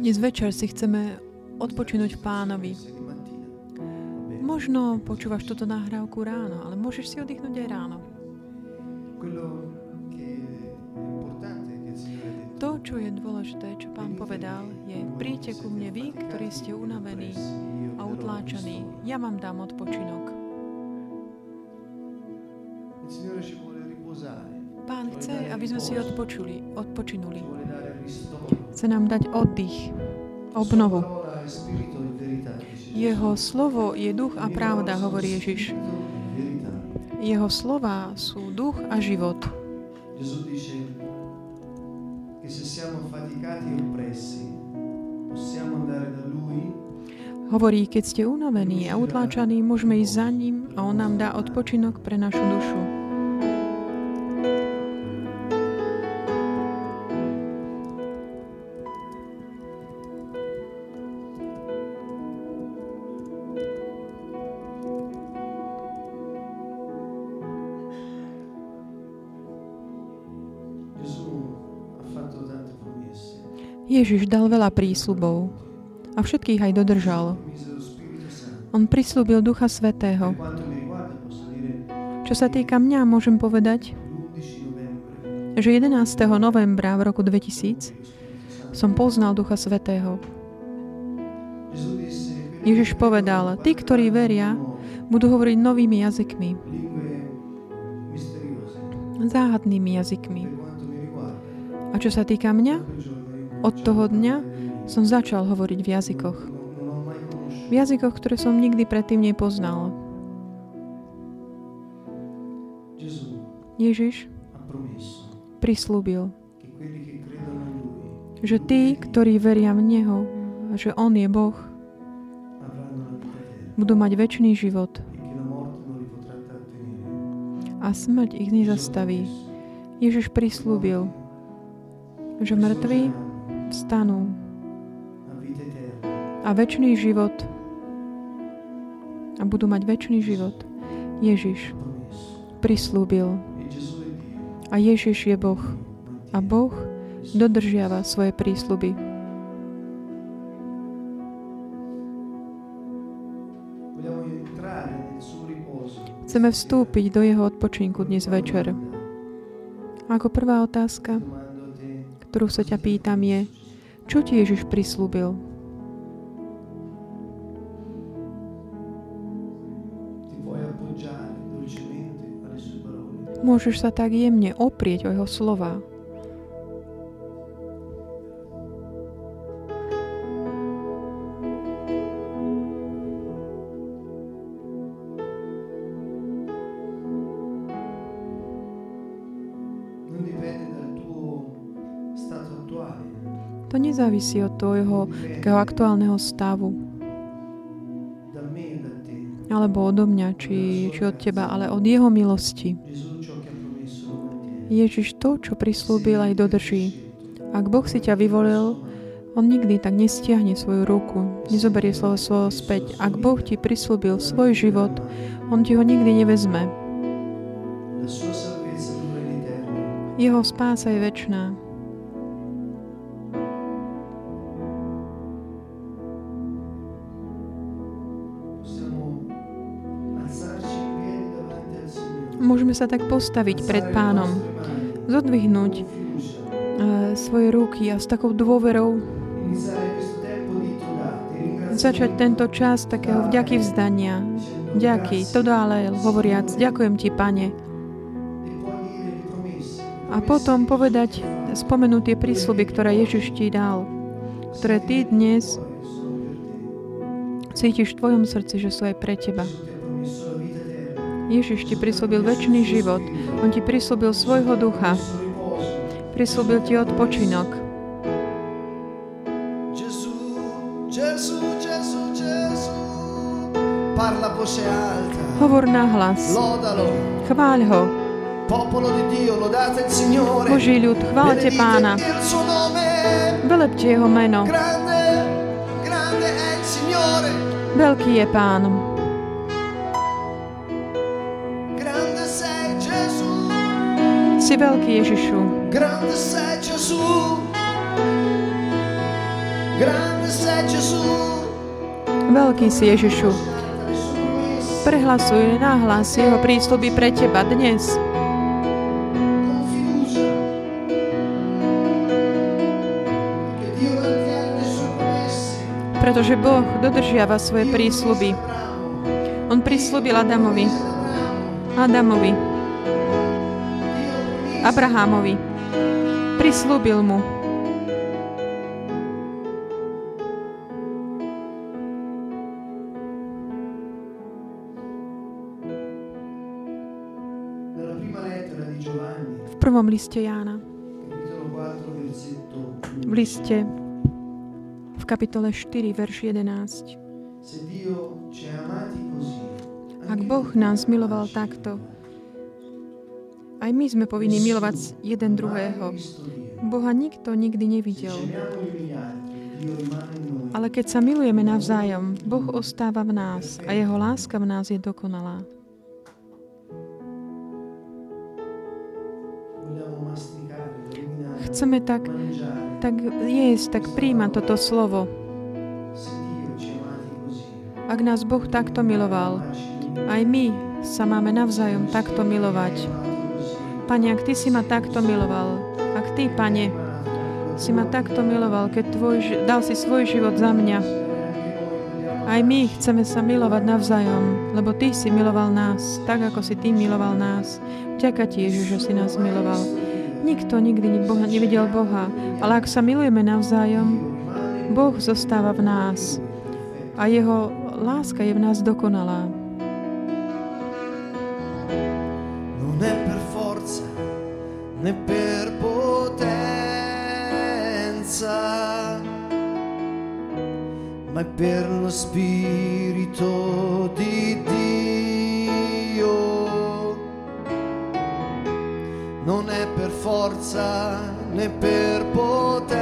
Dnes večer si chceme odpočinúť pánovi. Možno počúvaš túto nahrávku ráno, ale môžeš si oddychnúť aj ráno. To, čo je dôležité, čo pán povedal, je príďte ku mne vy, ktorí ste unavení a utláčaní. Ja vám dám odpočinok. Aby sme si odpočuli, odpočinuli. Chce nám dať oddych, obnovu. Jeho slovo je duch a pravda, hovorí Ježiš. Jeho slova sú duch a život. Hovorí, keď ste unavení a utláčaní, môžeme ísť za ním a on nám dá odpočinok pre našu dušu. Ježiš dal veľa prísľubov a všetkých aj dodržal. On prislúbil Ducha Svetého. Čo sa týka mňa, môžem povedať, že 11. novembra v roku 2000 som poznal Ducha Svetého. Ježiš povedal, tí, ktorí veria, budú hovoriť novými jazykmi. Záhadnými jazykmi. A čo sa týka mňa, od toho dňa som začal hovoriť v jazykoch. V jazykoch, ktoré som nikdy predtým nepoznal. Ježiš prislúbil, že tí, ktorí veria v Neho, že On je Boh, budú mať väčší život. A smrť ich nezastaví. Ježiš prislúbil, že mŕtvi vstanú a väčší život a budú mať väčší život. Ježiš prislúbil a Ježiš je Boh a Boh dodržiava svoje prísľuby. Chceme vstúpiť do jeho odpočinku dnes večer. Ako prvá otázka, ktorú sa ťa pýtam je, čo ti Ježiš prislúbil? Môžeš sa tak jemne oprieť o jeho slova. To nezávisí od tvojho takého aktuálneho stavu. Alebo odo mňa, či, či od teba, ale od jeho milosti. Ježiš to, čo prislúbil, aj dodrží. Ak Boh si ťa vyvolil, on nikdy tak nestiahne svoju ruku, nezoberie slovo svojho späť. Ak Boh ti prislúbil svoj život, on ti ho nikdy nevezme. Jeho spása je väčšiná. Môžeme sa tak postaviť pred pánom, zodvihnúť uh, svoje ruky a s takou dôverou začať tento čas takého vďaky vzdania. Ďaky, to dále hovoriac, ďakujem ti, pane. A potom povedať, spomenúť tie prísluby, ktoré Ježiš ti dal, ktoré ty dnes cítiš v tvojom srdci, že sú aj pre teba. Ježiš ti prislúbil väčší život. On ti prislúbil svojho ducha. Prislúbil ti odpočinok. Hovor na hlas. Chváľ ho. Boží ľud, chváľte pána. Velepte jeho meno. Veľký je pán. Si veľký, Ježišu. Gesù, grande sei Gesù. Veľký si Ježišu. Prehlasuj náhlas jeho prísľuby pre teba dnes. Pretože Boh dodržiava svoje prísľuby. On prislúbil Adamovi, Adamovi, Abrahámovi. Prislúbil mu. V prvom liste Jána, capitolo 4, versetto v liste v kapitole 4, verš 11. Se Dio ci ha amati così, Ak Boh nás miloval takto. Aj my sme povinni milovať jeden druhého. Boha nikto nikdy nevidel. Ale keď sa milujeme navzájom, Boh ostáva v nás a jeho láska v nás je dokonalá. Chceme tak, tak jesť, tak príjmať toto slovo. Ak nás Boh takto miloval, aj my sa máme navzájom takto milovať. Pane, ak Ty si ma takto miloval, ak Ty, Pane, si ma takto miloval, keď tvoj, dal si svoj život za mňa, aj my chceme sa milovať navzájom, lebo Ty si miloval nás, tak ako si Ty miloval nás. Ďaká Ti, Ježiš, že si nás miloval. Nikto nikdy ni- Boha, nevidel Boha, ale ak sa milujeme navzájom, Boh zostáva v nás a Jeho láska je v nás dokonalá. Per lo Spirito di Dio. Non è per forza né per potenza,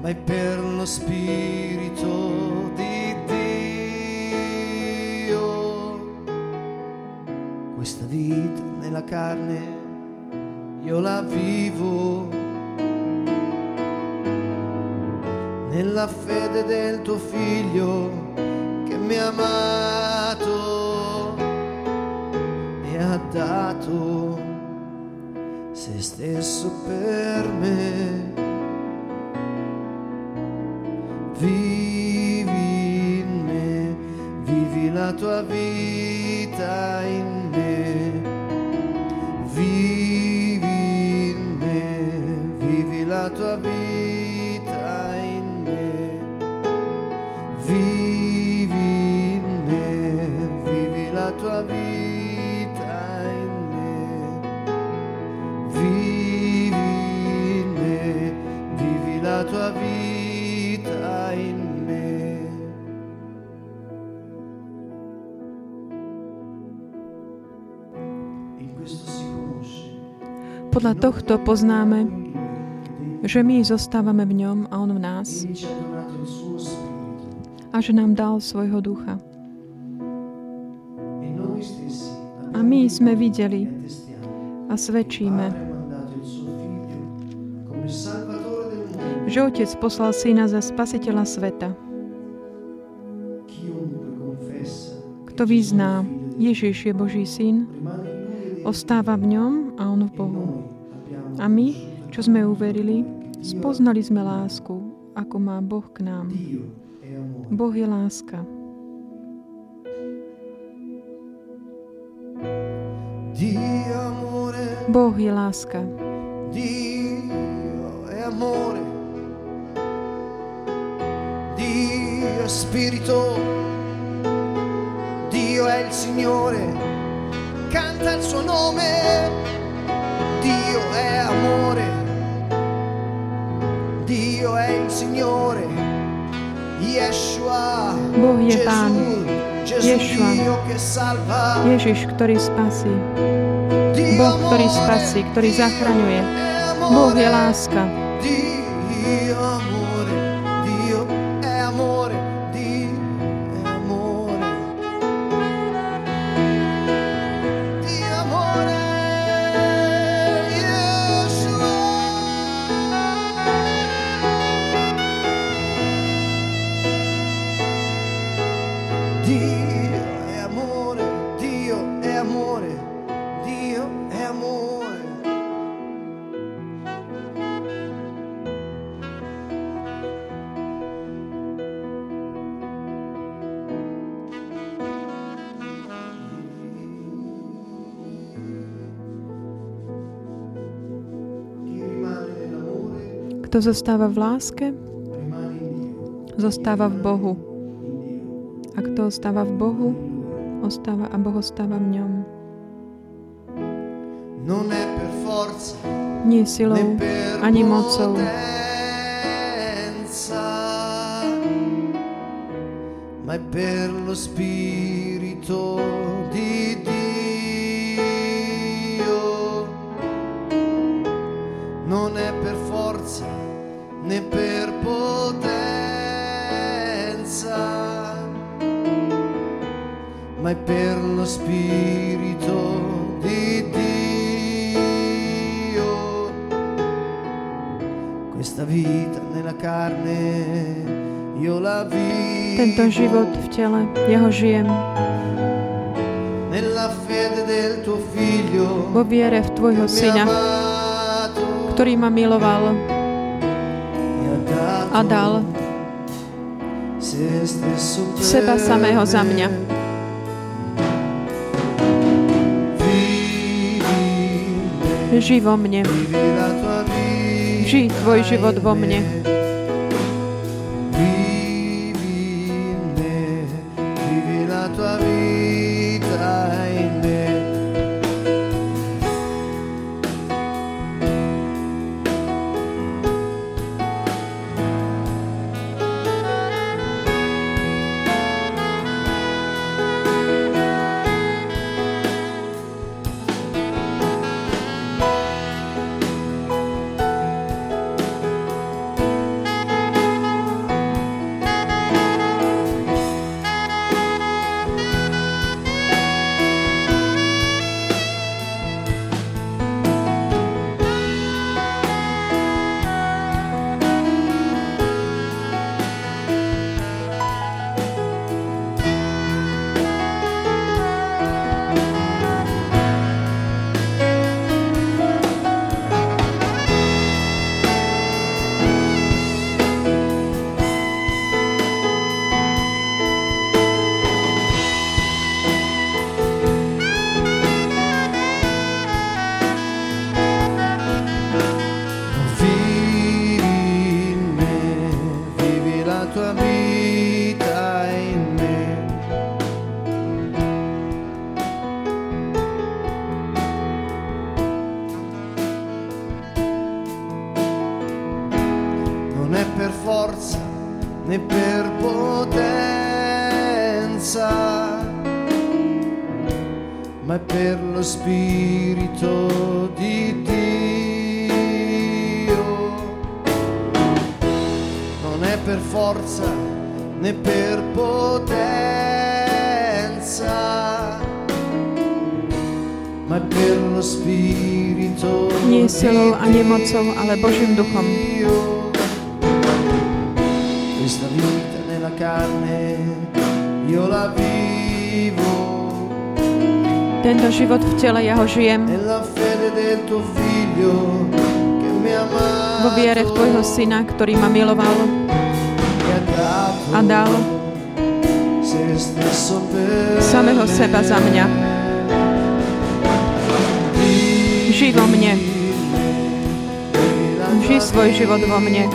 ma è per lo Spirito di Dio. Questa vita nella carne io la vivo nella fede del tuo figlio che mi ha amato e ha dato se stesso per me. Tohto poznáme, že my zostávame v ňom a on v nás a že nám dal svojho ducha. A my sme videli a svedčíme, že Otec poslal Syna za spasiteľa sveta. Kto vyzná, Ježiš je Boží syn, ostáva v ňom a on v Bohu. A my, čo sme uverili, spoznali sme lásku, ako má Boh k nám. Boh je láska. Boh je láska. Dio è spirito. Dio è il Signore. Canta il suo nome. Dio è amore. Dio è il Signore. Yeshua. Boh je Pán. Salva. Ježiš, ktorý spasí. Boh, ktorý spasí, ktorý zachraňuje. Boh je láska. Kto zostáva v láske, zostáva v Bohu. A kto ostáva v Bohu, ostáva a Boh ostáva v ňom. Non è per forza Nie silou, ani mocou, Questa vita nella carne io la vivo tento život v tele, ja ho žijem. nella fede del tuo figlio Vo viere v Tvojho Syna, ktorý ma miloval a dal seba samého za mňa. Vivi in me, Žij vo mne. Žij tvoj život vo mne. Nie silou a nemocou, ale Božím duchom. Dio. Questa vita nella carne io la vivo Tento život v tele, ja ho žijem. Vo viere v Tvojho Syna, ktorý ma miloval e a dal samého seba za mňa. Žij vo mne. Žij svoj život vo mne.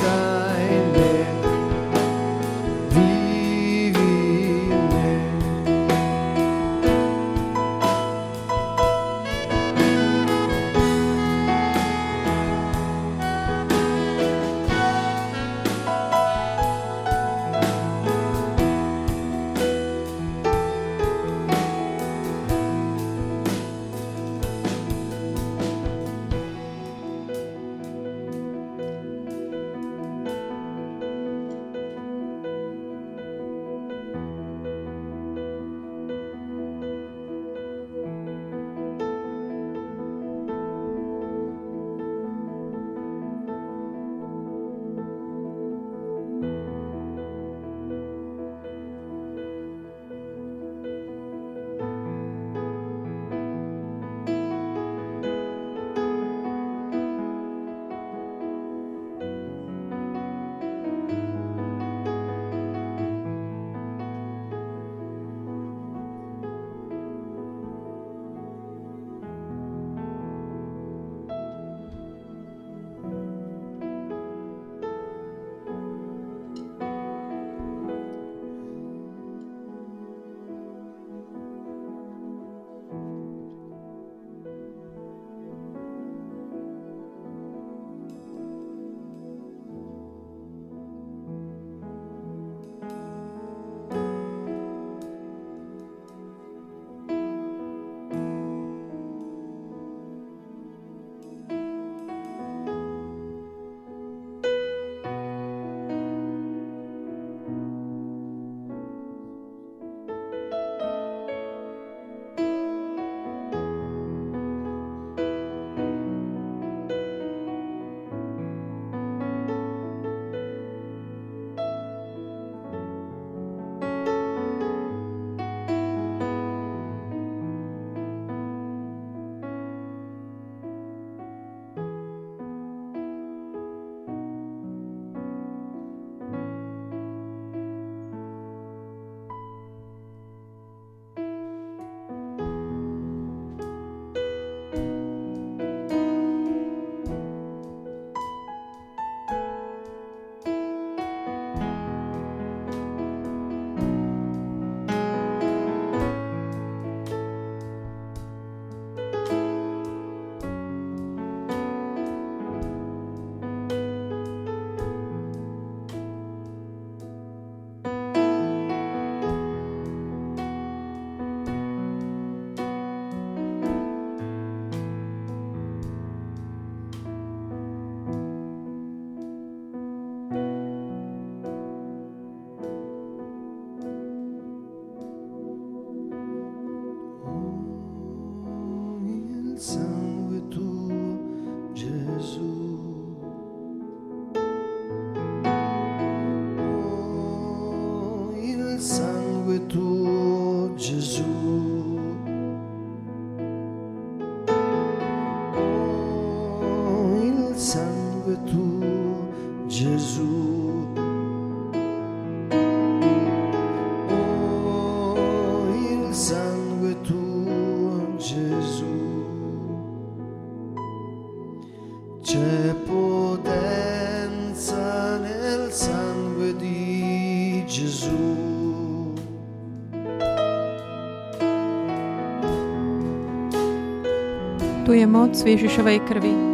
Jesus. Il sangue tuo, Gesù. C'è potenza. Tu je moc Ježišovej krvi.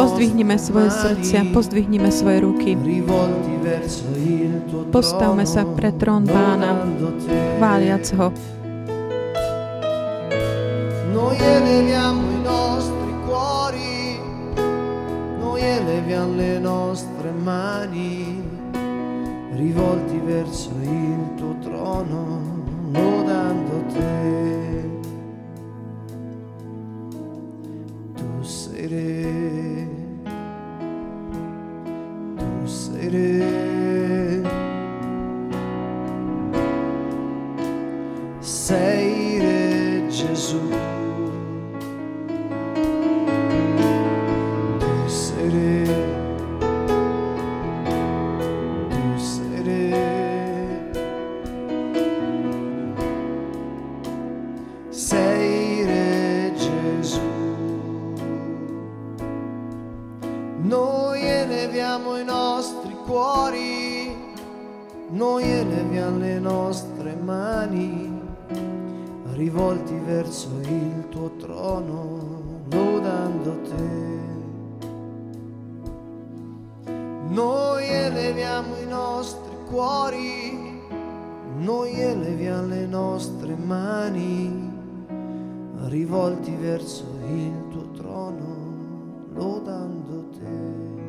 Pozdvihnime svoje srdcia, pozdvihnime svoje ruky. Postavme sa pre trón pána, chváliac ho. Noi eleviamo i nostri cuori, noi eleviamo le nostre mani, rivolti verso il tuo trono, lodando te. sei Re Gesù. rivolti verso il tuo trono, lodando te.